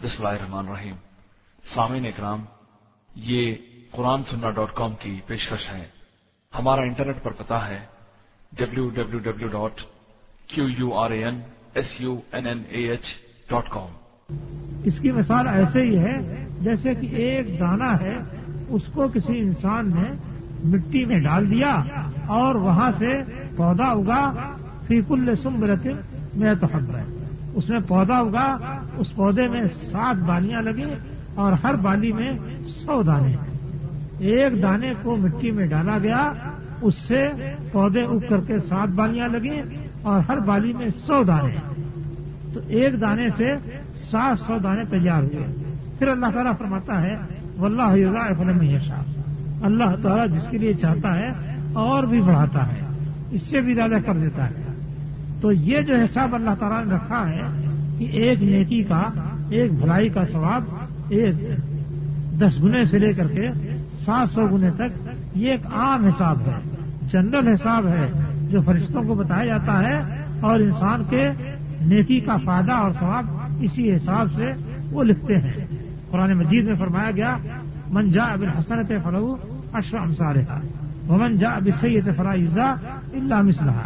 بسم اللہ الرحمن الرحیم۔ سامعین اکرام، یہ قرآن سننا ڈاٹ کام کی پیشکش ہے۔ ہمارا انٹرنیٹ پر پتا ہے W W W dot Q U R A N S U N N A H dot com اس کی مثال ایسے ہی ہے جیسے کہ ایک دانہ ہے، اس کو کسی انسان نے مٹی میں ڈال دیا اور وہاں سے پودا اگا، فی کل سمبرت میں تو ہے اس میں پودا اگا اس پودے میں سات بالیاں لگی اور ہر بالی میں سو دانے۔ ایک دانے کو مٹی میں ڈالا گیا، اس سے پودے اگ کر کے سات بالیاں لگی اور ہر بالی میں سو دانے۔ تو ایک دانے سے سات سو دانے تیار ہوئے۔ پھر اللہ تعالیٰ فرماتا ہے، واللہ فلم یشا اللہ تعالیٰ جس کے لیے چاہتا ہے اور بھی بڑھاتا ہے، اس سے بھی زیادہ کر دیتا ہے۔ تو یہ جو حساب اللہ تعالیٰ نے رکھا ہے کہ ایک نیکی کا، ایک بھلائی کا ثواب ایک دس گنے سے لے کر کے سات سو گنے تک یہ ایک عام حساب ہے، جنرل حساب ہے جو فرشتوں کو بتایا جاتا ہے اور انسان کے نیکی کا فائدہ اور ثواب اسی حساب سے وہ لکھتے ہیں۔ قرآن مجید میں فرمایا گیا، من جا اب حسنت فلو اشرم سارا ومن جا اب سید فلاح اللہ مسلح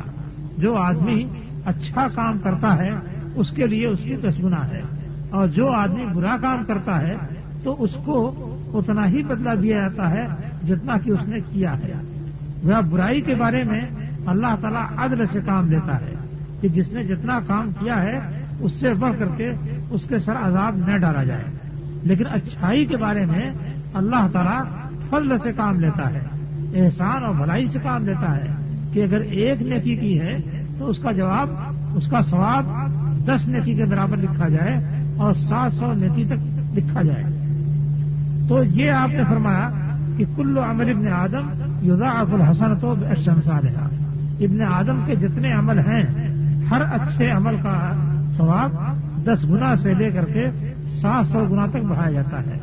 جو آدمی اچھا کام کرتا ہے، اس کے لیے اس کی دس گنا ہے۔ اور جو آدمی برا کام کرتا ہے، تو اس کو اتنا ہی بدلا دیا جاتا ہے جتنا کہ اس نے کیا ہے۔ وہ برائی کے بارے میں اللہ تعالیٰ عدل سے کام دیتا ہے کہ جس نے جتنا کام کیا ہے، اس سے بڑھ کر کے اس کے سر عذاب نہ ڈالا جائے۔ لیکن اچھائی کے بارے میں اللہ تعالیٰ فضل سے کام لیتا ہے، احسان اور بھلائی سے کام لیتا ہے کہ اگر ایک نیکی کی ہے تو اس کا جواب، اس کا ثواب دس نیکی کے برابر لکھا جائے اور سات سو نیکی تک لکھا جائے۔ تو یہ آپ نے فرمایا کہ کلو عمل ابن آدم یوزا اب الحسن تو رہا ابن آدم کے جتنے عمل ہیں، ہر اچھے عمل کا ثواب دس گنا سے لے کر کے سات سو گنا تک بڑھایا جاتا ہے۔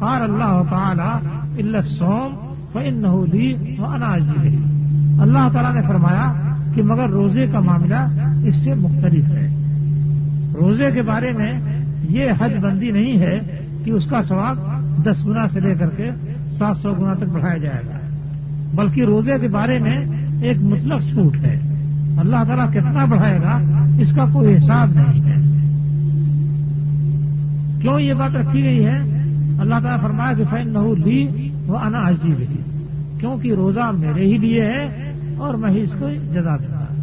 قال اللہ تعالی اللہ سوم و اناج اللہ تعالیٰ نے فرمایا کہ مگر روزے کا معاملہ اس سے مختلف ہے۔ روزے کے بارے میں یہ حج بندی نہیں ہے کہ اس کا ثواب دس گنا سے لے کر کے سات سو گنا تک بڑھایا جائے گا۔ بلکہ روزے کے بارے میں ایک مطلب چھوٹ ہے۔ اللہ تعالیٰ کتنا بڑھائے گا اس کا کوئی حساب نہیں ہے۔ کیوں یہ بات رکھی گئی ہے؟ اللہ تعالیٰ فرمایا کہ فین نہ لی وہ انا عجیب ہی کیونکہ روزہ میرے ہی لیے ہے اور میں ہی اس کو جزا دیتا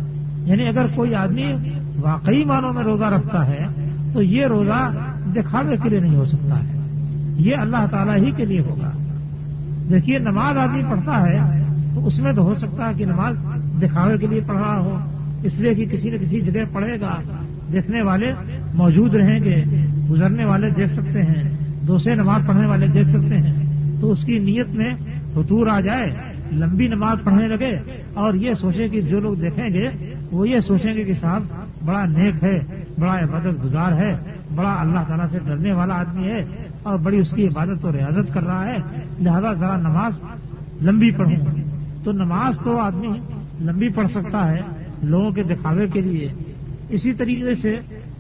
یعنی اگر کوئی آدمی واقعی معنوں میں روزہ رکھتا ہے، تو یہ روزہ دکھاوے کے لیے نہیں ہو سکتا ہے۔ یہ اللہ تعالیٰ ہی کے لیے ہوگا۔ دیکھیے، نماز آدمی پڑھتا ہے تو اس میں تو ہو سکتا ہے کہ نماز دکھاوے کے لیے پڑھ رہا ہو، اس لیے کہ کسی نہ کسی جگہ پڑھے گا۔ دیکھنے والے موجود رہیں گے، گزرنے والے دیکھ سکتے ہیں، دوسرے نماز پڑھنے والے دیکھ سکتے ہیں۔ تو اس کی نیت میں حتور آ جائے، لمبی نماز پڑھنے لگے اور یہ سوچے کہ جو لوگ دیکھیں گے، وہ یہ سوچیں گے کہ صاحب، بڑا نیک ہے، بڑا عبادت گزار ہے، بڑا اللہ تعالیٰ سے ڈرنے والا آدمی ہے اور بڑی اس کی عبادت و ریاضت کر رہا ہے۔ لہذا ذرا نماز لمبی پڑھوں تو نماز تو آدمی لمبی پڑھ سکتا ہے لوگوں کے دکھاوے کے لیے۔ اسی طریقے سے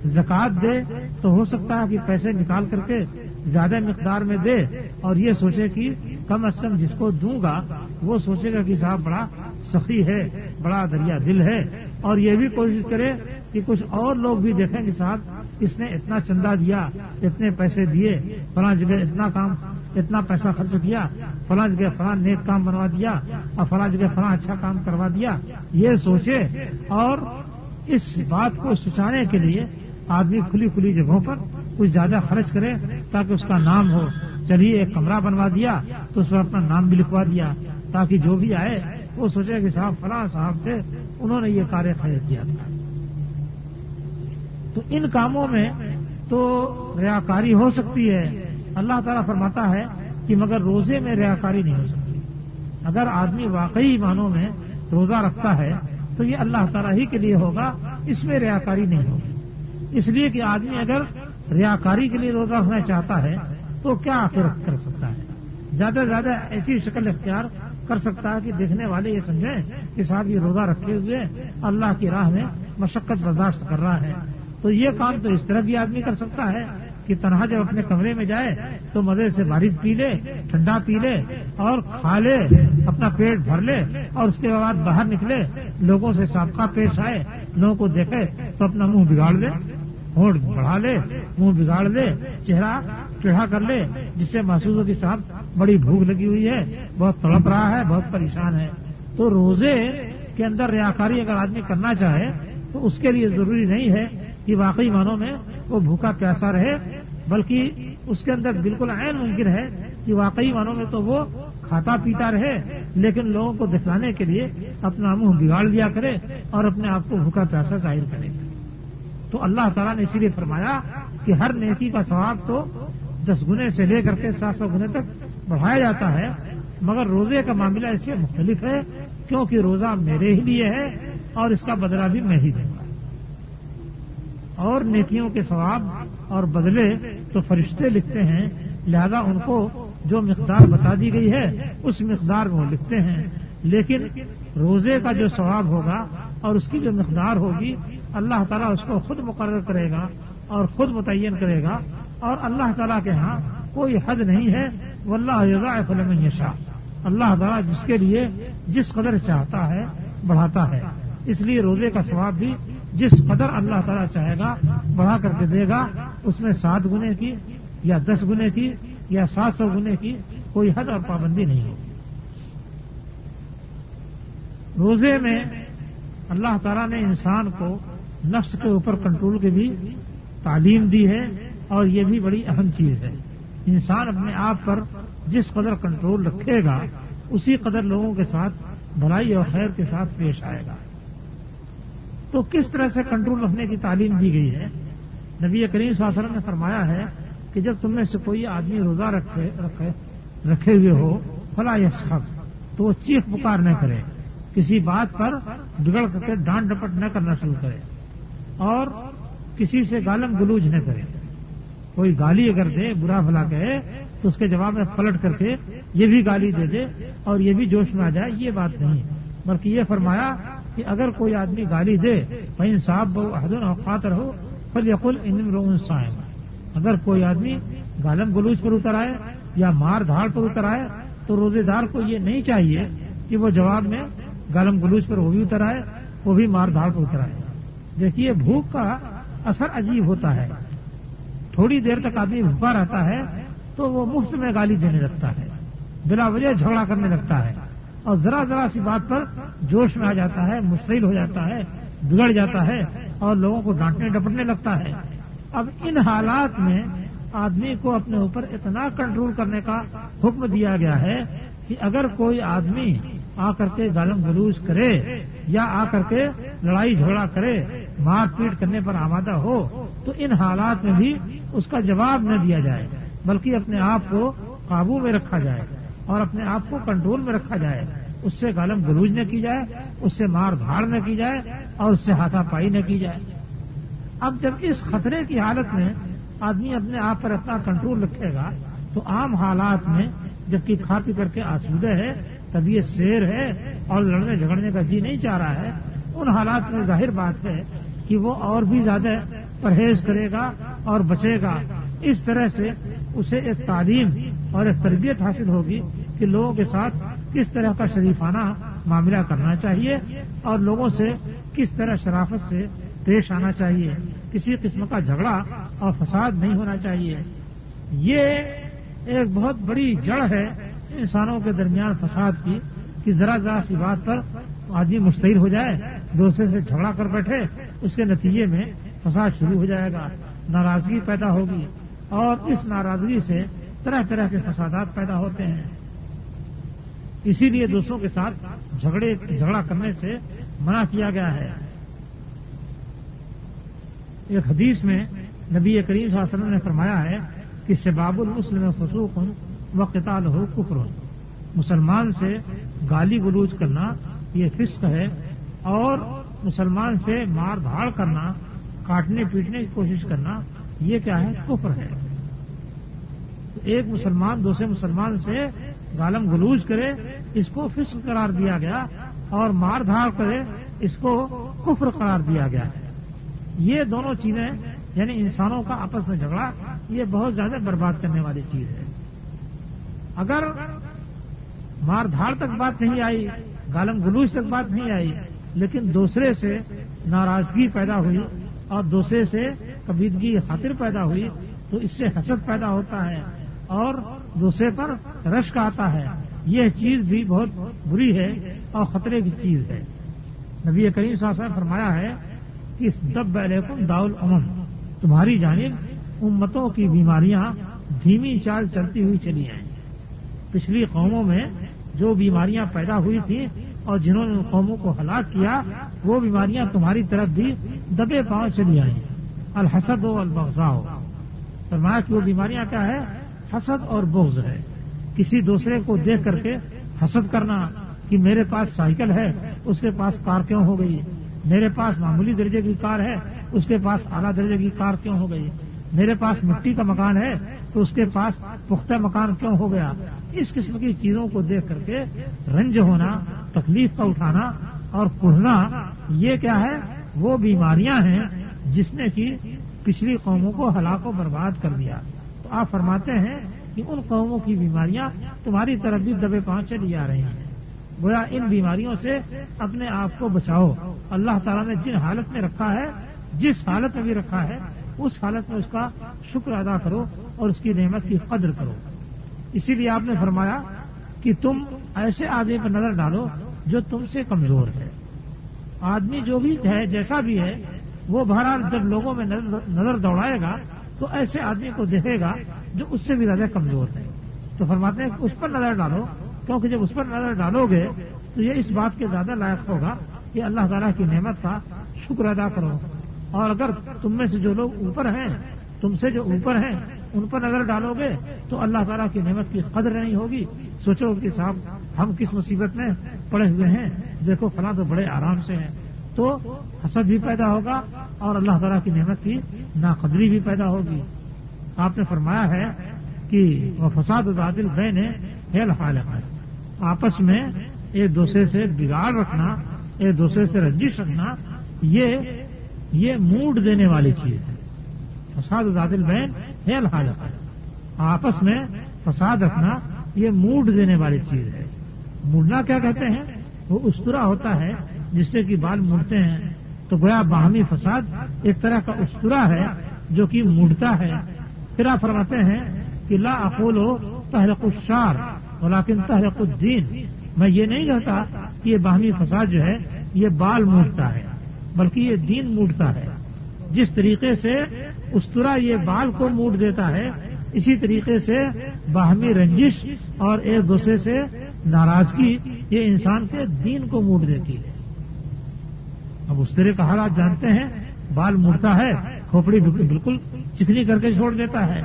زکوٰۃ دے تو ہو سکتا ہے کہ پیسے نکال کر کے زیادہ مقدار میں دے اور یہ سوچے کہ کم از کم جس کو دوں گا، وہ سوچے گا کہ صاحب، بڑا سخی ہے، بڑا دریا دل ہے۔ اور یہ بھی کوشش کرے کہ کچھ اور لوگ بھی دیکھیں کہ صاحب، اس نے اتنا چندہ دیا، اتنے پیسے دیے، فلاں جگہ اتنا کام، اتنا پیسہ خرچ کیا، فلاں جگہ فلاں نیک کام بنوا دیا، اور فلاں جگہ فلاں اچھا کام کروا دیا۔ یہ سوچے اور اس بات کو سچانے کے لیے آدمی کھلی کھلی جگہوں پر کچھ زیادہ خرچ کرے تاکہ اس کا نام ہو۔ چلیے، ایک کمرہ بنوا دیا تو اس پر اپنا نام بھی لکھوا دیا تاکہ جو بھی آئے وہ سوچے کہ صاحب فلاں صاحب تھے، انہوں نے یہ کاریہ خیر کیا تھا۔ تو ان کاموں میں تو ریاکاری ہو سکتی ہے۔ اللہ تعالیٰ فرماتا ہے کہ مگر روزے میں ریاکاری نہیں ہو سکتی۔ اگر آدمی واقعی معنوں میں روزہ رکھتا ہے، تو یہ اللہ تعالیٰ ہی کے لیے ہوگا، اس میں ریاکاری نہیں ہوگی۔ اس لیے کہ آدمی اگر ریاکاری کے لیے روزہ رکھنا چاہتا ہے، تو کیا آخر کر سکتا ہے؟ زیادہ سے زیادہ ایسی شکل اختیار کر سکتا ہے کہ دیکھنے والے یہ سمجھیں کہ صاحب یہ روزہ رکھے ہوئے اللہ کی راہ میں مشقت برداشت کر رہا ہے۔ تو یہ کام تو اس طرح بھی آدمی کر سکتا ہے کہ تنہا جب اپنے کمرے میں جائے تو مزے سے بارش پی لے، ٹھنڈا پی لے اور کھا لے، اپنا پیٹ بھر لے اور اس کے بعد باہر نکلے، لوگوں سے سابقہ پیش آئے، لوگوں کو دیکھے تو اپنا منہ بگاڑ لے ہوٹ بڑھا لے، منہ بگاڑ لے چہرہ ٹیڑھا کر لے، جس سے محسوس ہو کہ صاحب بڑی بھوک لگی ہوئی ہے، بہت تڑپ رہا ہے، بہت پریشان ہے۔ تو روزے کے اندر ریاکاری اگر آدمی کرنا چاہے، تو اس کے لیے ضروری نہیں ہے کہ واقعی معنوں میں وہ بھوکا پیاسا رہے، بلکہ اس کے اندر بالکل عین ممکن ہے کہ واقعی معنوں میں تو وہ کھاتا پیتا رہے، لیکن لوگوں کو دکھلانے کے لیے اپنا منہ بگاڑ دیا کرے اور اپنے آپ کو بھوکا پیاسا ظاہر کرے۔ تو اللہ تعالیٰ نے اسی لیے فرمایا کہ ہر نیکی کا ثواب تو دس گنے سے لے کر کے سات سو گنے تک بڑھایا جاتا ہے۔ مگر روزے کا معاملہ اس سے مختلف ہے، کیونکہ روزہ میرے ہی لیے ہے اور اس کا بدلہ بھی میں ہی دوں گا۔ اور نیکیوں کے ثواب اور بدلے تو فرشتے لکھتے ہیں، لہذا ان کو جو مقدار بتا دی گئی ہے، اس مقدار میں وہ لکھتے ہیں۔ لیکن روزے کا جو ثواب ہوگا اور اس کی جو مقدار ہوگی، اللہ تعالیٰ اس کو خود مقرر کرے گا اور خود متعین کرے گا۔ اور اللہ تعالیٰ کے ہاں کوئی حد نہیں ہے وہ اللہ فلم شاہ اللہ تعالیٰ جس کے لیے جس قدر چاہتا ہے، بڑھاتا ہے۔ اس لیے روزے کا ثواب بھی جس قدر اللہ تعالیٰ چاہے گا، بڑھا کر کے دے گا۔ اس میں سات گنے کی یا دس گنے کی یا سات سو گنے کی کوئی حد اور پابندی نہیں ہوگی روزے میں اللہ تعالیٰ نے انسان کو نفس کے اوپر کنٹرول کی بھی تعلیم دی ہے۔ اور یہ بھی بڑی اہم چیز ہے۔ انسان اپنے آپ پر جس قدر کنٹرول رکھے گا، اسی قدر لوگوں کے ساتھ بھلائی اور خیر کے ساتھ پیش آئے گا۔ تو کس طرح سے کنٹرول رکھنے کی تعلیم دی گئی ہے؟ نبی کریم صلی اللہ علیہ وسلم نے فرمایا ہے کہ جب تم میں سے کوئی آدمی روزہ رکھے رکھے رکھے ہوئے ہو، فلا یا تو وہ چیخ پکار نہ کرے۔ کسی بات پر بگڑ کر کے ڈانٹ ڈپٹ نہ کرنا شروع کرے۔ اور کسی سے گالم گلوج نہ کرے۔ کوئی گالی اگر دے، برا بھلا کہے، تو اس کے جواب میں پلٹ کر کے یہ بھی گالی دے دے اور یہ بھی جوش میں آ جائے، یہ بات نہیں ہے۔ بلکہ یہ فرمایا کہ اگر کوئی آدمی گالی دے بھائی صاحب حد الخاطر ہو پھر یقل ان اگر کوئی آدمی گالم گلوچ پر اتر آئے یا مار دھاڑ پر اتر آئے، تو روزے دار کو یہ نہیں چاہیے کہ وہ جواب میں گالم گلوچ پر وہ بھی اتر آئے، وہ بھی مار دھاڑ پر اتر آئے۔ دیکھیے، بھوک کا اثر عجیب ہوتا ہے۔ تھوڑی دیر تک آدمی بھوکا رہتا ہے تو وہ مفت میں گالی دینے لگتا ہے، بلا وجہ جھگڑا کرنے لگتا ہے۔ اور ذرا ذرا سی بات پر جوش میں آ جاتا ہے مشکل ہو جاتا ہے، بگڑ جاتا ہے اور لوگوں کو ڈانٹنے ڈپٹنے لگتا ہے۔ اب ان حالات میں آدمی کو اپنے اوپر اتنا کنٹرول کرنے کا حکم دیا گیا ہے کہ اگر کوئی آدمی آ کر کے گالم گلوز کرے یا آ کر کے لڑائی جھگڑا کرے، مار پیٹ کرنے پر آمادہ ہو، تو ان حالات میں بھی اس کا جواب نہ دیا جائے، بلکہ اپنے آپ کو قابو میں رکھا جائے اور اپنے آپ کو کنٹرول میں رکھا جائے۔ اس سے گالم گلوج نہ کی جائے، اس سے مار دھاڑ نہ کی جائے اور اس سے ہاتھا پائی نہ کی جائے۔ اب جب اس خطرے کی حالت میں آدمی اپنے آپ پر اپنا کنٹرول رکھے گا، تو عام حالات میں جبکہ کھا پی کر کے آسودہ ہے طبیعت شیر ہے اور لڑنے جھگڑنے کا جی نہیں چاہ رہا ہے، ان حالات میں ظاہر بات ہے کہ وہ اور بھی زیادہ پرہیز کرے گا اور بچے گا۔ اس طرح سے اسے ایک تعلیم اور ایک تربیت حاصل ہوگی کہ لوگوں کے ساتھ کس طرح کا شریفانہ معاملہ کرنا چاہیے اور لوگوں سے کس طرح شرافت سے پیش آنا چاہیے۔ کسی قسم کا جھگڑا اور فساد نہیں ہونا چاہیے۔ یہ ایک بہت بڑی جڑ ہے انسانوں کے درمیان فساد کی کہ ذرا ذرا سی بات پر آدمی مستعد ہو جائے، دوسرے سے جھگڑا کر بیٹھے، اس کے نتیجے میں فساد شروع ہو جائے گا، ناراضگی پیدا ہوگی اور اس ناراضگی سے طرح طرح کے فسادات پیدا ہوتے ہیں۔ اسی لیے دوستوں کے ساتھ جھگڑے، جھگڑا کرنے سے منع کیا گیا ہے۔ ایک حدیث میں نبی کریم صلی اللہ علیہ وسلم نے فرمایا ہے کہ شباب المسلم فسوق و قتال ہو کفر مسلمان سے گالی گلوچ کرنا یہ فسق ہے اور مسلمان سے مار دھاڑ کرنا، کاٹنے پیٹنے کی کوشش کرنا، یہ کیا ہے؟ کفر ہے۔ ایک مسلمان، دوسرے مسلمان سے گالم گلوز کرے، اس کو فسق قرار دیا گیا اور مار دھاڑ کرے، اس کو کفر قرار دیا گیا۔ یہ دونوں چیزیں یعنی انسانوں کا آپس میں جھگڑا، یہ بہت زیادہ برباد کرنے والی چیز ہے۔ اگر مار دھاڑ تک بات نہیں آئی گالم گلوچ تک بات نہیں آئی، لیکن دوسرے سے ناراضگی پیدا ہوئی اور دوسرے سے کبیدگی خاطر پیدا ہوئی، تو اس سے حسد پیدا ہوتا ہے اور دوسرے پر رشک آتا ہے۔ یہ چیز بھی بہت بری ہے اور خطرے کی چیز ہے۔ نبی کریم صاحب نے فرمایا ہے کہ اس دب علیکم داول امن تمہاری جانب امتوں کی بیماریاں دھیمی چال چلتی ہوئی چلی آئیں پچھلی قوموں میں جو بیماریاں پیدا ہوئی تھیں اور جنہوں نے قوموں کو ہلاک کیا، وہ بیماریاں تمہاری طرف بھی دبے پاؤں چلی آئیں۔ الحسد و البغضا ہو فرمایا کہ وہ بیماریاں کیا ہے حسد اور بغض ہے۔ کسی دوسرے کو دیکھ کر کے حسد کرنا کہ میرے پاس سائیکل ہے، اس کے پاس کار کیوں ہو گئی؟ میرے پاس معمولی درجے کی کار ہے، اس کے پاس اعلیٰ درجے کی کار کیوں ہو گئی؟ میرے پاس مٹی کا مکان ہے، تو اس کے پاس پختہ مکان کیوں ہو گیا؟ اس قسم کی چیزوں کو دیکھ کر کے رنج ہونا، تکلیف کا اٹھانا اور کڑنا یہ کیا ہے؟ وہ بیماریاں ہیں جس نے کہ پچھلی قوموں کو ہلاک و برباد کر دیا۔ تو آپ فرماتے ہیں کہ ان قوموں کی بیماریاں تمہاری طرف بھی دبے پہنچ چلی آ رہی ہیں۔ گویا ان بیماریوں سے اپنے آپ کو بچاؤ۔ اللہ تعالیٰ نے جن حالت میں رکھا ہے، جس حالت میں بھی رکھا ہے، اس حالت میں اس کا شکر ادا کرو اور اس کی نعمت کی قدر کرو۔ اسی لیے آپ نے فرمایا کہ تم ایسے آدمی پر نظر ڈالو جو تم سے کمزور ہے۔ آدمی جو بھی ہے، جیسا بھی ہے، وہ بہرحال جب لوگوں میں نظر دوڑائے گا تو ایسے آدمی کو دیکھے گا جو اس سے بھی زیادہ کمزور ہے۔ تو فرماتے ہیں اس پر نظر ڈالو، کیونکہ جب اس پر نظر ڈالو گے تو یہ اس بات کے زیادہ لائق ہوگا کہ اللہ تعالیٰ کی نعمت کا شکر ادا کرو۔ اور اگر تم میں سے جو لوگ اوپر ہیں، تم سے جو اوپر ہیں ان پر نظر ڈالو گے تو اللہ تعالیٰ کی نعمت کی قدر نہیں ہوگی۔ سوچو کہ صاحب، ہم کس مصیبت میں پڑے ہوئے ہیں؟ دیکھو، فلاں تو بڑے آرام سے ہیں۔ تو حسد بھی پیدا ہوگا اور اللہ تعالیٰ کی نعمت کی ناقدری بھی پیدا ہوگی۔ آپ نے فرمایا ہے کہ وہ فساد عادل بہن ہے حال ہے آپس میں ایک دوسرے سے بگاڑ رکھنا، ایک دوسرے سے رنجش رکھنا، یہ یہ موڈ دینے والی چیز ہے۔ فساد عادل بہن ہے الحال۔ آپس میں فساد رکھنا یہ موڈ دینے والی چیز ہے۔ موڈنا کیا کہتے ہیں؟ وہ استرا ہوتا ہے، جس سے کہ بال مڑتے ہیں۔ تو گویا باہمی فساد ایک طرح کا استرا ہے جو کہ مڑتا ہے۔ پھر آپ فرماتے ہیں کہ لا اقولو تحرق الشار ولیکن تحرق الدین۔ میں یہ نہیں کہتا کہ یہ باہمی فساد جو ہے، یہ بال موڑتا ہے، بلکہ یہ دین موڑتا ہے۔ جس طریقے سے استرا یہ بال کو موڑ دیتا ہے، اسی طریقے سے باہمی رنجش اور ایک دوسرے سے ناراضگی، یہ انسان کے دین کو موڑ دیتی ہے۔ اب اس طرح کا حالات جانتے ہیں، بال مڑتا ہے، کھوپڑی بالکل چکنی کر کے چھوڑ دیتا ہے۔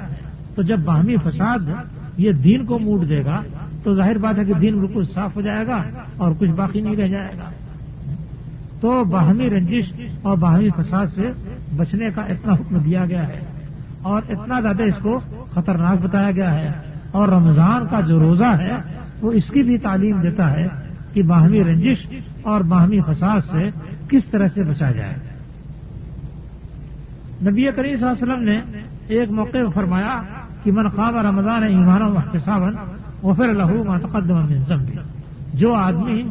تو جب باہمی فساد یہ دین کو موڑ دے گا، تو ظاہر بات ہے کہ دین بالکل صاف ہو جائے گا اور کچھ باقی نہیں رہ جائے گا۔ تو باہمی رنجش اور باہمی فساد سے بچنے کا اتنا حکم دیا گیا ہے اور اتنا زیادہ اس کو خطرناک بتایا گیا ہے اور رمضان کا جو روزہ ہے وہ اس کی بھی تعلیم دیتا ہے کہ باہمی رنجش اور باہمی فساد سے کس طرح سے بچا جائے۔ نبی کریم صلی اللہ علیہ وسلم نے ایک موقع فرمایا کہ من خواب رمضان ایمان و احتسابن وہ پھر لہو متقدم جو آدمی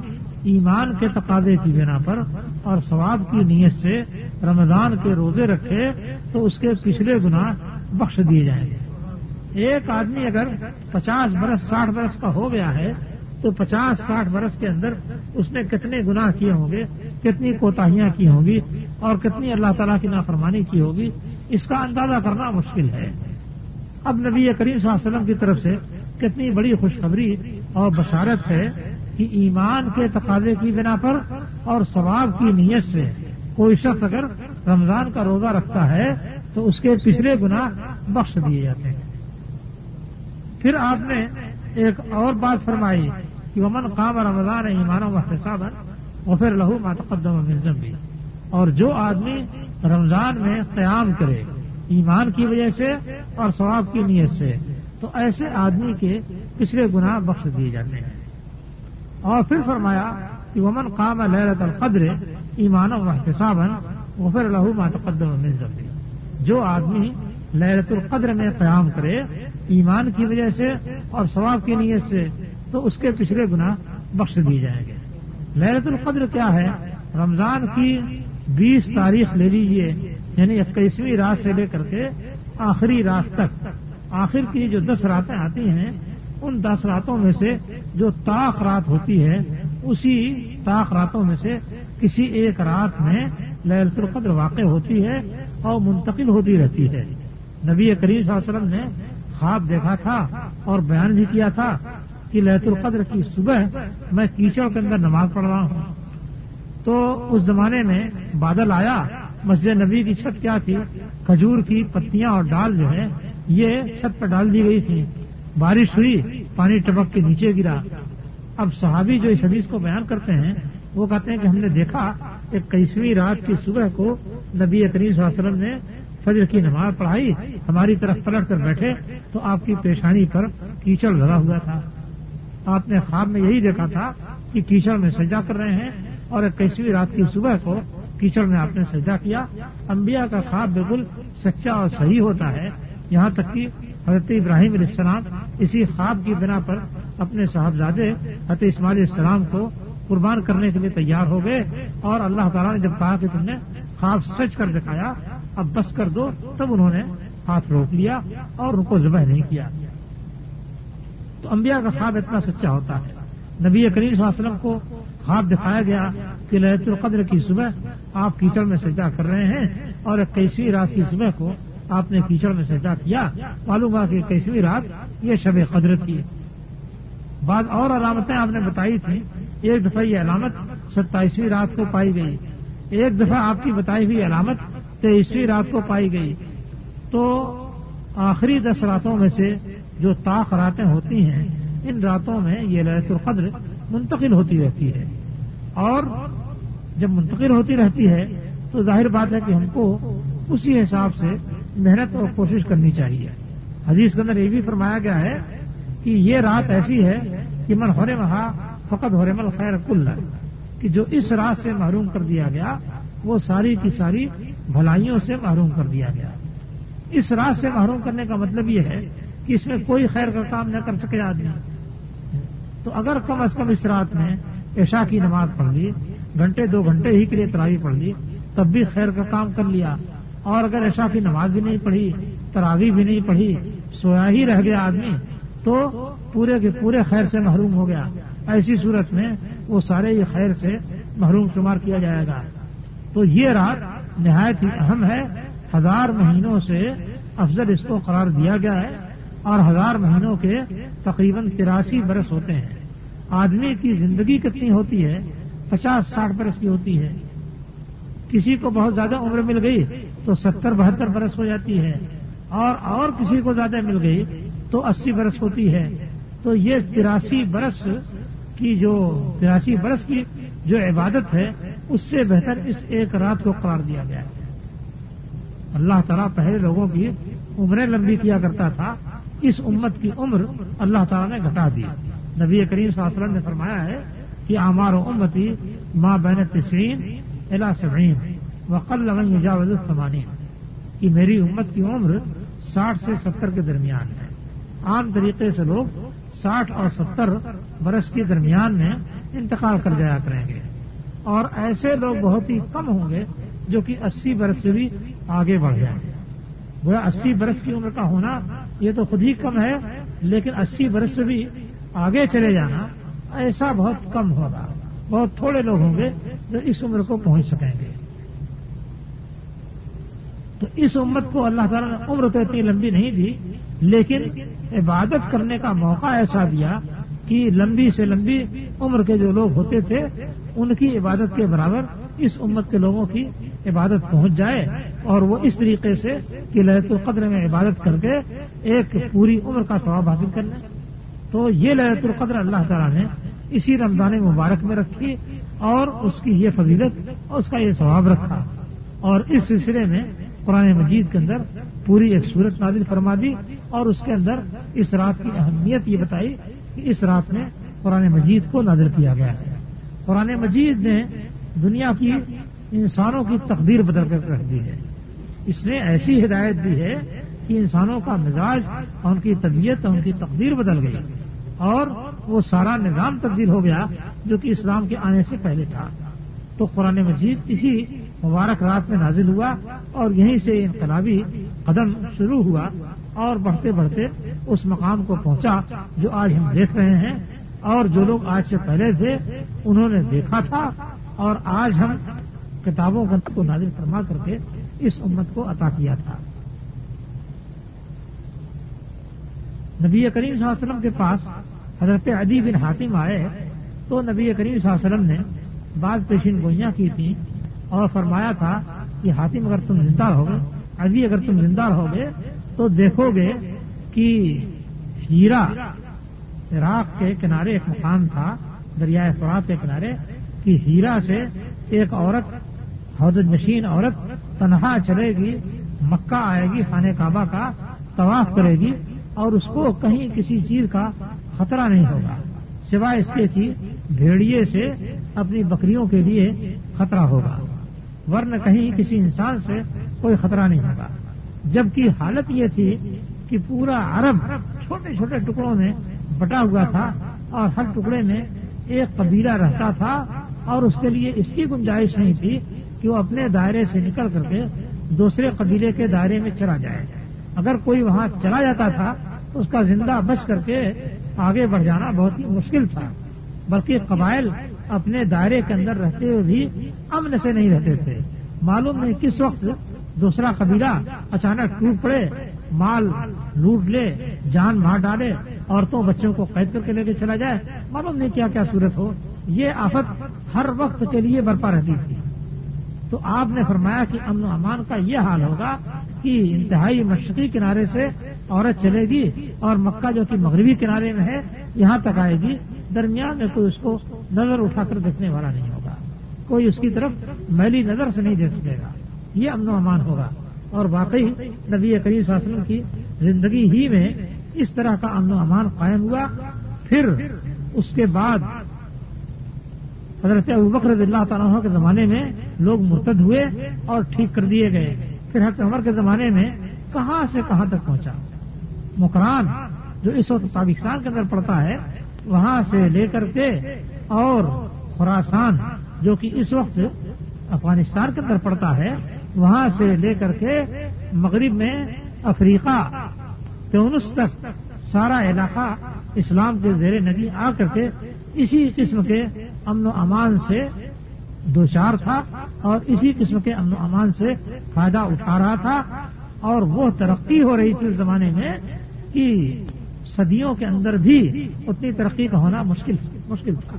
ایمان کے تقاضے کی بنا پر اور ثواب کی نیت سے رمضان کے روزے رکھے تو اس کے پچھلے گنا بخش دیے جائیں گے۔ ایک آدمی اگر پچاس برس، ساٹھ برس کا ہو گیا ہے تو پچاس، ساٹھ برس کے اندر اس نے کتنے گناہ کیے ہوں گے، کتنی کوتاہیاں کی ہوں گی اور کتنی اللہ تعالیٰ کی نافرمانی کی ہوگی، اس کا اندازہ کرنا مشکل ہے۔ اب نبی کریم صلی اللہ علیہ وسلم کی طرف سے کتنی بڑی خوشخبری اور بشارت ہے کہ ایمان کے تقاضے کی بنا پر اور ثواب کی نیت سے کوئی شخص اگر رمضان کا روزہ رکھتا ہے تو اس کے پچھلے گنا بخش دیے جاتے ہیں۔ پھر آپ نے ایک اور بات فرمائی کہ ومن قام رمضان ایمان و احتساب وہ پھر لہو ماتقدم بھی اور جو آدمی رمضان میں قیام کرے ایمان کی وجہ سے اور ثواب کی نیت سے، تو ایسے آدمی کے پچھلے گناہ بخش دیے جاتے ہیں۔ اور پھر فرمایا کہ ومن قام لہرت القدر ایمان و احتساب وہ پھر لہو ماتقدم جو آدمی لہرت القدر میں قیام کرے، ایمان کی وجہ سے اور ثواب کی نیت سے، تو اس کے پچھلے گنا بخش دیے جائیں گے۔ لہرت القدر کیا ہے؟ رمضان کی بیس تاریخ لے لیجیے یعنی اکیسویں رات سے لے کر کے آخری رات تک۔ آخر کی جو دس راتیں آتی ہیں، ان دس راتوں میں سے جو تاخ رات ہوتی ہے، اسی تاخ راتوں میں سے کسی ایک رات میں لہرت القدر واقع ہوتی ہے اور منتقل ہوتی رہتی ہے۔ نبی کریم صلی اللہ علیہ وسلم نے خواب دیکھا تھا اور بیان بھی کیا تھا کہ لہت القدر کی صبح میں کیچڑ کے اندر نماز پڑھ رہا ہوں۔ تو اس زمانے میں بادل آیا، مسجد نبی کی چھت کیا تھی؟ کھجور کی پتیاں اور ڈال جو ہے یہ چھت پر ڈال دی گئی تھی بارش ہوئی، پانی ٹپک کے نیچے گرا۔ اب صحابی جو اس حدیث کو بیان کرتے ہیں وہ کہتے ہیں کہ ہم نے دیکھا کہ کئیسویں رات کی صبح کو نبی کریم صلی اللہ علیہ وسلم نے فجر کی نماز پڑھائی، ہماری طرف پلٹ کر بیٹھے تو آپ کی پیشانی پر کیچڑ لگا ہوا تھا۔ آپ نے خواب میں یہی دیکھا تھا کہ کیچڑ میں سجا کر رہے ہیں اور اکیسویں رات کی صبح کو کیچڑ میں آپ نے سجا کیا۔ انبیاء کا خواب بالکل سچا اور صحیح ہوتا ہے۔ یہاں تک کہ حضرت ابراہیم علیہ السلام اسی خواب کی بنا پر اپنے صاحبزادے حضرت اسماعیل السلام کو قربان کرنے کے لیے تیار ہو گئے اور اللہ تعالیٰ نے جب کہا کہ تم نے خواب سچ کر دکھایا اب بس کر دو، تب انہوں نے ہاتھ روک لیا اور ان کو ذبح نہیں کیا۔ تو انبیاء کا خواب اتنا سچا ہوتا ہے۔ نبی کریم صلی اللہ علیہ وسلم کو خواب دکھایا گیا کہ لہت القدر کی صبح آپ کیچڑ میں سجا کر رہے ہیں اور اکیسویں رات کی صبح کو آپ نے کیچڑ میں سجا کیا۔ معلوم ہوا کہ اکیسویں رات یہ شب قدر تھی بعض اور علامتیں آپ نے بتائی تھیں ایک دفعہ یہ علامت ستائیسویں رات کو پائی گئی۔ ایک دفعہ آپ کی بتائی ہوئی علامت تیئیسویں رات کو پائی گئی۔ تو آخری دس راتوں میں سے جو تاخ راتیں ہوتی ہیں، ان راتوں میں یہ لہت القدر منتقل ہوتی رہتی ہے۔ اور جب منتقل ہوتی رہتی ہے، تو ظاہر بات ہے کہ ہم کو اسی حساب سے محنت اور کوشش کرنی چاہیے۔ حدیث کے اندر یہ بھی فرمایا گیا ہے کہ یہ رات ایسی ہے کہ من ہورے مہا فقط ہو مل خیر کل، کہ جو اس رات سے محروم کر دیا گیا، وہ ساری کی ساری بھلائیوں سے محروم کر دیا گیا۔ اس رات سے محروم کرنے کا مطلب یہ ہے کہ اس میں کوئی خیر کا کام نہ کر سکے آدمی۔ تو اگر کم از کم اس رات میں عشاء کی نماز پڑھ لی، گھنٹے دو گھنٹے ہی کے لیے تراوی پڑھ لی، تب بھی خیر کا کام کر لیا۔ اور اگر عشاء کی نماز بھی نہیں پڑھی تراوی بھی نہیں پڑھی، سویا ہی رہ گیا آدمی، تو پورے کے پورے خیر سے محروم ہو گیا۔ ایسی صورت میں وہ سارے یہ خیر سے محروم شمار کیا جائے گا۔ تو یہ رات نہایت ہی اہم ہے۔ ہزار مہینوں سے افضل اس کو قرار دیا گیا ہے اور ہزار مہینوں کے تقریباً تراسی برس ہوتے ہیں۔ آدمی کی زندگی کتنی ہوتی ہے؟ پچاس، ساٹھ برس کی ہوتی ہے۔ کسی کو بہت زیادہ عمر مل گئی تو ستر، بہتر برس ہو جاتی ہے۔ اور اور کسی کو زیادہ مل گئی تو اسی برس ہوتی ہے۔ تو یہ تراسی برس کی جو تراسی برس کی جو عبادت ہے، اس سے بہتر اس ایک رات کو قرار دیا گیا ہے۔ اللہ تعالیٰ پہلے لوگوں کی عمریں لمبی کیا کرتا تھا۔ اس امت کی عمر اللہ تعالیٰ نے گھٹا دی۔ نبی کریم صلی اللہ علیہ وسلم نے فرمایا ہے کہ ہمار امتی ماں بین تسرین الا سبعین وقل لمن جاوز السمانی کہ میری امت کی عمر ساٹھ سے ستر کے درمیان ہے۔ عام طریقے سے لوگ ساٹھ اور ستر برس کے درمیان میں انتقال کر جایا کریں گے۔ اور ایسے لوگ بہت ہی کم ہوں گے جو کہ اسی برس سے بھی آگے بڑھ جائیں۔ گے وہ اسی برس کی عمر کا ہونا یہ تو خود ہی کم ہے، لیکن اسی برس سے بھی آگے چلے جانا ایسا بہت کم ہوگا۔ بہت تھوڑے لوگ ہوں گے جو اس عمر کو پہنچ سکیں گے۔ تو اس امت کو اللہ تعالیٰ نے عمر تو اتنی لمبی نہیں دی لیکن عبادت کرنے کا موقع ایسا دیا کہ لمبی سے لمبی عمر کے جو لوگ ہوتے تھے، ان کی عبادت کے برابر اس امت کے لوگوں کی عبادت پہنچ جائے اور وہ اس طریقے سے کہ لہت القدر میں عبادت کر کے ایک پوری عمر کا ثواب حاصل کر لیں۔ تو یہ لہت القدر اللہ تعالیٰ نے اسی رمضان مبارک میں رکھی اور اس کی یہ فضیلت اور اس کا یہ ثواب رکھا اور اس سلسلے میں قرآن مجید کے اندر پوری ایک صورت نازل فرما دی اور اس کے اندر اس رات کی اہمیت یہ بتائی کہ اس رات میں قرآن مجید کو نازل کیا گیا ہے۔ قرآن مجید نے دنیا کی انسانوں کی تقدیر بدل کر رکھ دی ہے۔ اس نے ایسی ہدایت دی ہے کہ انسانوں کا مزاج اور ان کی طبیعت اور ان کی تقدیر بدل گئی اور وہ سارا نظام تبدیل ہو گیا جو کہ اسلام کے آنے سے پہلے تھا۔ تو قرآن مجید اسی مبارک رات میں نازل ہوا اور یہیں سے انقلابی قدم شروع ہوا اور بڑھتے بڑھتے اس مقام کو پہنچا جو آج ہم دیکھ رہے ہیں اور جو لوگ آج سے پہلے تھے، انہوں نے دیکھا تھا اور آج ہم کتابوں کو نازل فرما کر کے اس امت کو عطا کیا تھا۔ نبی کریم صلی اللہ علیہ وسلم کے پاس حضرت عدی بن حاتم آئے تو نبی کریم صلی اللہ علیہ وسلم نے بعض پیشین گوئیاں کی تھیں۔ اور فرمایا تھا کہ حاتم اگر تم زندہ رہو ابھی اگر تم زندہ رہو گے، تو دیکھو گے کہ ہیرا عراق کے کنارے ایک مقام تھا، دریائے فرات کے کنارے، کہ ہیرا سے ایک عورت حدود نشین عورت تنہا چلے گی، مکہ آئے گی، خانہ کعبہ کا طواف کرے گی، اور اس کو کہیں کسی چیز کا خطرہ نہیں ہوگا، سوائے اس کے کی بھیڑیے سے اپنی بکریوں کے لیے خطرہ ہوگا۔ ورنہ کہیں کسی انسان سے کوئی خطرہ نہیں ہوگا۔ جبکہ حالت یہ تھی کہ پورا عرب چھوٹے چھوٹے ٹکڑوں میں بٹا ہوا تھا اور ہر ٹکڑے میں ایک قبیلہ رہتا تھا اور اس کے لیے اس کی گنجائش نہیں تھی کہ وہ اپنے دائرے سے نکل کر کے دوسرے قبیلے کے دائرے میں چلا جائے۔ اگر کوئی وہاں چلا جاتا تھا تو اس کا زندہ بچ کر کے آگے بڑھ جانا بہت ہی مشکل تھا۔ بلکہ قبائل اپنے دائرے کے اندر رہتے ہوئے بھی امن سے نہیں رہتے تھے۔ معلوم نہیں کس وقت دوسرا قبیلہ اچانک ٹوٹ پڑے، مال لوٹ لے، جان مار ڈالے، عورتوں بچوں کو قید کر کے لے کے چلا جائے۔ معلوم نہیں کیا کیا صورت ہو۔ یہ آفت ہر وقت کے لیے برپا رہتی تھی۔ تو آپ نے فرمایا کہ امن و امان کا یہ حال ہوگا کہ انتہائی مشرقی کنارے سے عورت چلے گی اور مکہ جو کہ مغربی کنارے میں ہے، یہاں تک آئے گی۔ درمیان میں کوئی اس کو نظر اٹھا کر دیکھنے والا نہیں ہوگا۔ کوئی اس کی طرف میلی نظر سے نہیں دیکھ سکے گا۔ یہ امن و امان ہوگا۔ اور واقعی نبی کریم صلی اللہ علیہ وسلم کی زندگی ہی میں اس طرح کا امن و امان قائم ہوا۔ پھر اس کے بعد حضرت ابکر رضی اللہ تعالیٰ کے زمانے میں لوگ مرتد ہوئے اور ٹھیک کر دیے گئے۔ پھر حضرت عمر کے زمانے میں کہاں سے کہاں تک پہنچا؟ مکران جو اس وقت پاکستان کے اندر پڑتا ہے وہاں سے لے کر کے اور خوراسان جو کہ اس وقت افغانستان کے اندر پڑتا ہے، وہاں سے لے کر کے مغرب میں افریقہ، تیونس تک سارا علاقہ اسلام کے زیر نگی آ کر کے اسی قسم کے امن و امان سے دو چار تھا اور اسی قسم کے امن و امان سے فائدہ اٹھا رہا تھا اور وہ ترقی ہو رہی تھی اس زمانے میں کہ صدیوں کے اندر بھی اتنی ترقی کا ہونا مشکل مشکل تھا۔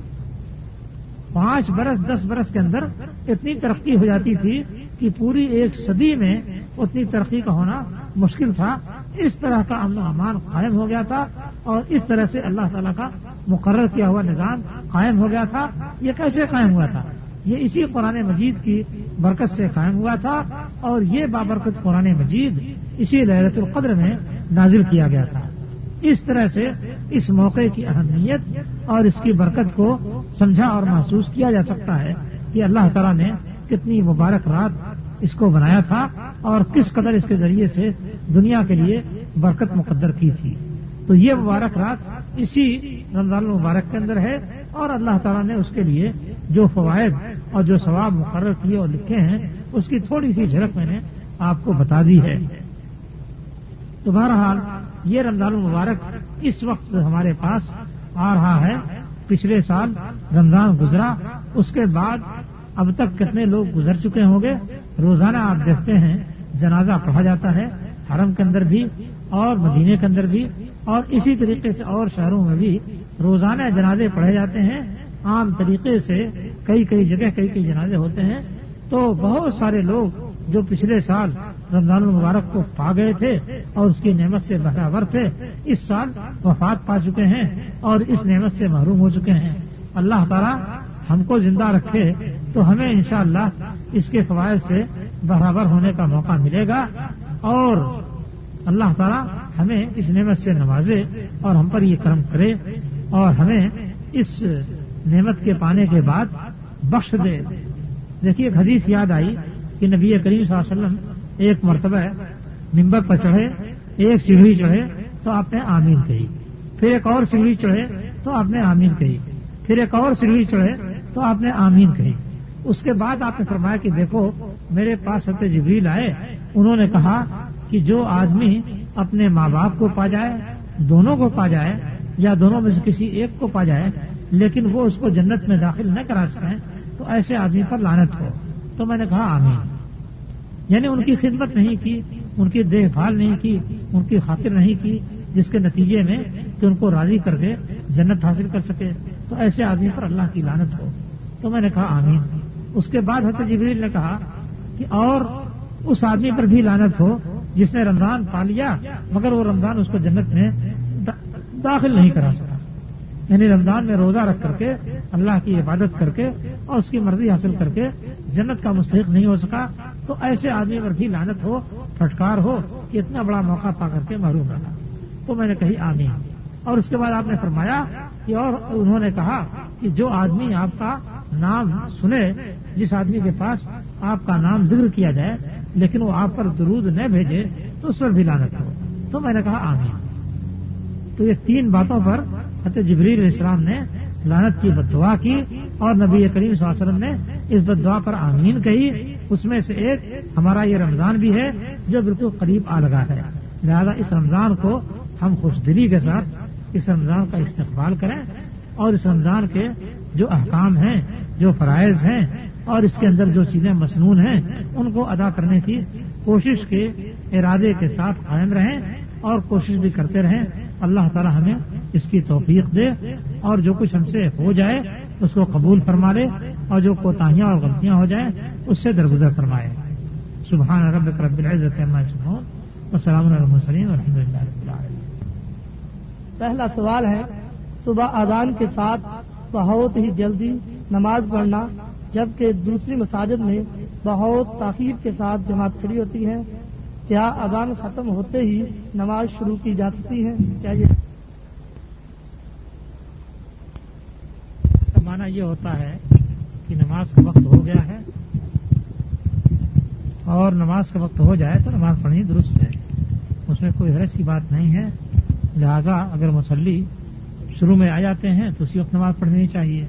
پانچ برس، دس برس کے اندر اتنی ترقی ہو جاتی تھی کہ پوری ایک صدی میں اتنی ترقی کا ہونا مشکل تھا۔ اس طرح کا امن و امان قائم ہو گیا تھا اور اس طرح سے اللہ تعالیٰ کا مقرر کیا ہوا نظام قائم ہو گیا تھا۔ یہ کیسے قائم ہوا تھا؟ یہ اسی قرآن مجید کی برکت سے قائم ہوا تھا اور یہ بابرکت قرآن مجید اسی لہرت القدر میں نازل کیا گیا تھا۔ اس طرح سے اس موقع کی اہمیت اور اس کی برکت کو سمجھا اور محسوس کیا جا سکتا ہے کہ اللہ تعالیٰ نے کتنی مبارک رات اس کو بنایا تھا اور کس قدر اس کے ذریعے سے دنیا کے لیے برکت مقدر کی تھی۔ تو یہ مبارک رات اسی رمضان المبارک کے اندر ہے اور اللہ تعالیٰ نے اس کے لیے جو فوائد اور جو ثواب مقرر کیے اور لکھے ہیں، اس کی تھوڑی سی جھلک میں نے آپ کو بتا دی ہے۔ تو بہرحال یہ رمضان المبارک اس وقت ہمارے پاس آ رہا ہے۔ پچھلے سال رمضان گزرا، اس کے بعد اب تک کتنے لوگ گزر چکے ہوں گے؟ روزانہ آپ دیکھتے ہیں، جنازہ پڑھا جاتا ہے، حرم کے اندر بھی اور مدینے کے اندر بھی۔ اور اسی طریقے سے اور شہروں میں بھی روزانہ جنازے پڑھے جاتے ہیں۔ عام طریقے سے کئی کئی جگہ کئی کئی جنازے ہوتے ہیں۔ تو بہت سارے لوگ جو پچھلے سال رمضان المبارک کو پا گئے تھے اور اس کی نعمت سے برابر تھے۔ اس سال وفات پا چکے ہیں اور اس نعمت سے محروم ہو چکے ہیں۔ اللہ تعالیٰ ہم کو زندہ رکھے تو ہمیں انشاءاللہ اس کے فوائد سے برابر ہونے کا موقع ملے گا اور اللہ تعالیٰ ہمیں اس نعمت سے نوازے اور ہم پر یہ کرم کرے اور ہمیں اس نعمت کے پانے کے بعد بخش دے۔ دیکھیے ایک حدیث یاد آئی کہ نبی کریم صلی اللہ علیہ وسلم ایک مرتبہ ممبر پر چڑھے، ایک سیڑھی چڑھے، تو آپ نے آمین کہی۔ پھر ایک اور سیڑھی چڑھے، تو آپ نے آمین کہی۔ پھر ایک اور سیڑھی چڑھے، تو آپ نے آمین کہی۔ اس کے بعد آپ نے فرمایا کہ دیکھو، میرے پاس ست جبریل آئے۔ انہوں نے کہا کہ جو آدمی اپنے ماں باپ کو پا جائے، دونوں کو پا جائے، یا دونوں میں سے کسی ایک کو پا جائے، لیکن وہ اس کو جنت میں داخل نہ کرا سکیں، تو ایسے آدمی پر لانت ہو۔ تو میں نے کہا آمین۔ یعنی ان کی خدمت نہیں کی، ان کی دیکھ بھال نہیں کی، ان کی خاطر نہیں کی، جس کے نتیجے میں کہ ان کو راضی کر کے جنت حاصل کر سکے۔ تو ایسے آدمی پر اللہ کی لانت ہو۔ تو میں نے کہا، آمین۔ اس کے بعد حضرت جبریل نے کہا کہ اور اس آدمی پر بھی لانت ہو جس نے رمضان پا لیا، مگر وہ رمضان اس کو جنت میں داخل نہیں کرا سکا۔ یعنی رمضان میں روزہ رکھ کر کے، اللہ کی عبادت کر کے اور اس کی مرضی حاصل کر کے جنت کا مستحق نہیں ہو سکا۔ تو ایسے آدمی پر بھی لانت ہو، پھٹکار ہو، کہ اتنا بڑا موقع پا کر کے محروم رہا تو میں نے کہی آمین۔ اور اس کے بعد آپ نے فرمایا کہ اور انہوں نے کہا کہ جو آدمی آپ کا نام سنے، جس آدمی کے پاس آپ کا نام ذکر کیا جائے، لیکن وہ آپ پر درود نہ بھیجے، تو اس پر بھی لانت ہو۔ تو میں نے کہا آمین۔ تو یہ تین باتوں پر حت جبریل علیہ السلام نے لانت کی بد دعا کی اور نبی کریم صلی اللہ علیہ وسلم نے اس بد دعا پر آمین کہی۔ اس میں سے ایک ہمارا یہ رمضان بھی ہے جو بالکل قریب آ لگا ہے۔ لہذا اس رمضان کو ہم خوش دلی کے ساتھ اس رمضان کا استقبال کریں اور اس رمضان کے جو احکام ہیں، جو فرائض ہیں اور اس کے اندر جو چیزیں مصنون ہیں، ان کو ادا کرنے کی کوشش کے ارادے کے ساتھ قائم رہیں اور کوشش بھی کرتے رہیں۔ اللہ تعالی ہمیں اس کی توفیق دے اور جو کچھ ہم سے ہو جائے اس کو قبول فرما لے۔ اور جو کوتاہیاں اور غلطیاں ہو جائیں، اس سے درگزر فرمائے۔ سبحان رب رب العزت السلام علیکم سلیم الحمد للہ پہلا سوال ہے، صبح اذان کے ساتھ بہت ہی جلدی نماز پڑھنا، جبکہ دوسری مساجد میں بہت تاخیر کے ساتھ جماعت کھڑی ہوتی ہے، کیا اذان ختم ہوتے ہی نماز شروع کی جا سکتی ہے؟ کیا یہ مانا یہ ہوتا ہے کہ نماز کا وقت ہو گیا ہے اور نماز کا وقت ہو جائے تو نماز پڑھنی درست ہے۔ اس میں کوئی حرض کی بات نہیں ہے۔ لہذا اگر مسلی شروع میں آ جاتے ہیں تو اسی وقت نماز پڑھنی چاہیے۔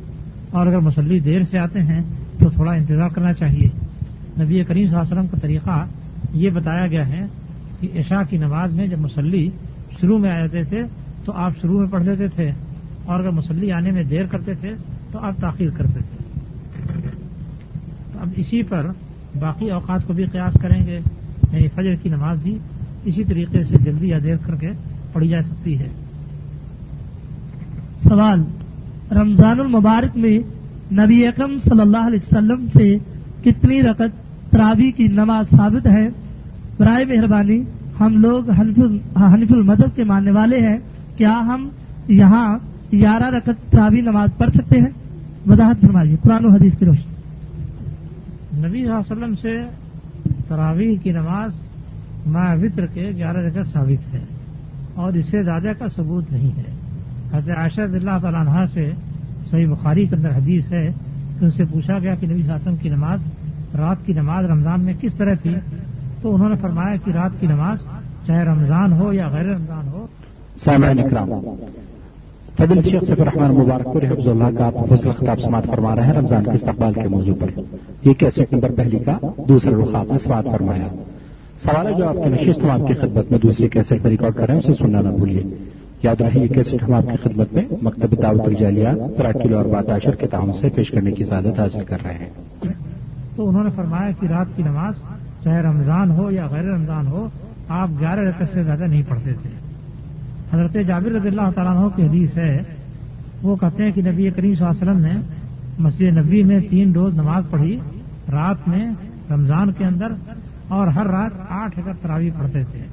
اور اگر مسلی دیر سے آتے ہیں تو تھوڑا انتظار کرنا چاہیے۔ نبی کریم صلی اللہ علیہ وسلم کا طریقہ یہ بتایا گیا ہے کہ عشاء کی نماز میں جب مسلی شروع میں آ جاتے تھے تو آپ شروع میں پڑھ دیتے تھے۔ اور اگر مسلی آنے میں دیر کرتے تھے تو آپ تاخیر کرتے تھے۔ اب اسی پر باقی اوقات کو بھی قیاس کریں گے یعنی فجر کی نماز بھی اسی طریقے سے جلدی یا دیر کر کے پڑھی جا سکتی ہے۔ سوال، رمضان المبارک میں نبی اکرم صلی اللہ علیہ وسلم سے کتنی رقط تراوی کی نماز ثابت ہے؟ برائے مہربانی، ہم لوگ حنف المذہب کے ماننے والے ہیں، کیا ہم یہاں گیارہ رقط تراوی نماز پڑھ سکتے ہیں؟ وضاحت فرمائیے، قرآن و حدیث کی روشنی۔ نبی صلی اللہ علیہ وسلم سے تراویح کی نماز ما وطر کے گیارہ رقط ثابت ہے اور اس سے زیادہ کا ثبوت نہیں ہے۔ حضرت عائشہ اللہ تعالیٰ عنہ سے صحیح بخاری کے اندر حدیث ہے کہ ان سے پوچھا گیا کہ نبی وسلم کی نماز، رات کی نماز رمضان میں کس طرح تھی؟ تو انہوں نے فرمایا کہ رات کی نماز چاہے رمضان ہو یا غیر رمضان ہو۔ فضل جی، شیخ صفر رحمان مبارک حفظ اللہ کا فصل خطاب سماعت فرما رہے ہیں، رمضان کے استقبال کے موضوع پر۔ یہ کیسٹ نمبر پہلی کا دوسرا رخ آپ نے سماعت فرمایا۔ سوال ہے جو آپ کی نشست ہم آپ کی خدمت میں دوسری کیسٹ میں ریکارڈ کر رہے ہیں، اسے سننا نہ بھولیے۔ یاد رہے یہ کیسٹ ہم آپ کی خدمت میں مکتب دعوت الجالیہ، تراکیل اور بات عشر کے تعاون سے پیش کرنے کی اجازت حاصل کر رہے ہیں۔ تو انہوں نے فرمایا کہ رات کی نماز چاہے رمضان ہو یا غیر رمضان ہو، آپ گیارہ رقط سے زیادہ نہیں پڑھتے تھے۔ حضرت جابر رضی اللہ تعالیٰ عنہ کی حدیث ہے، وہ کہتے ہیں کہ نبی کریم صلی اللہ علیہ وسلم نے مسجد نبی میں تین روز نماز پڑھی، رات میں رمضان کے اندر اور ہر رات آٹھ اگر تراوی پڑھتے تھے۔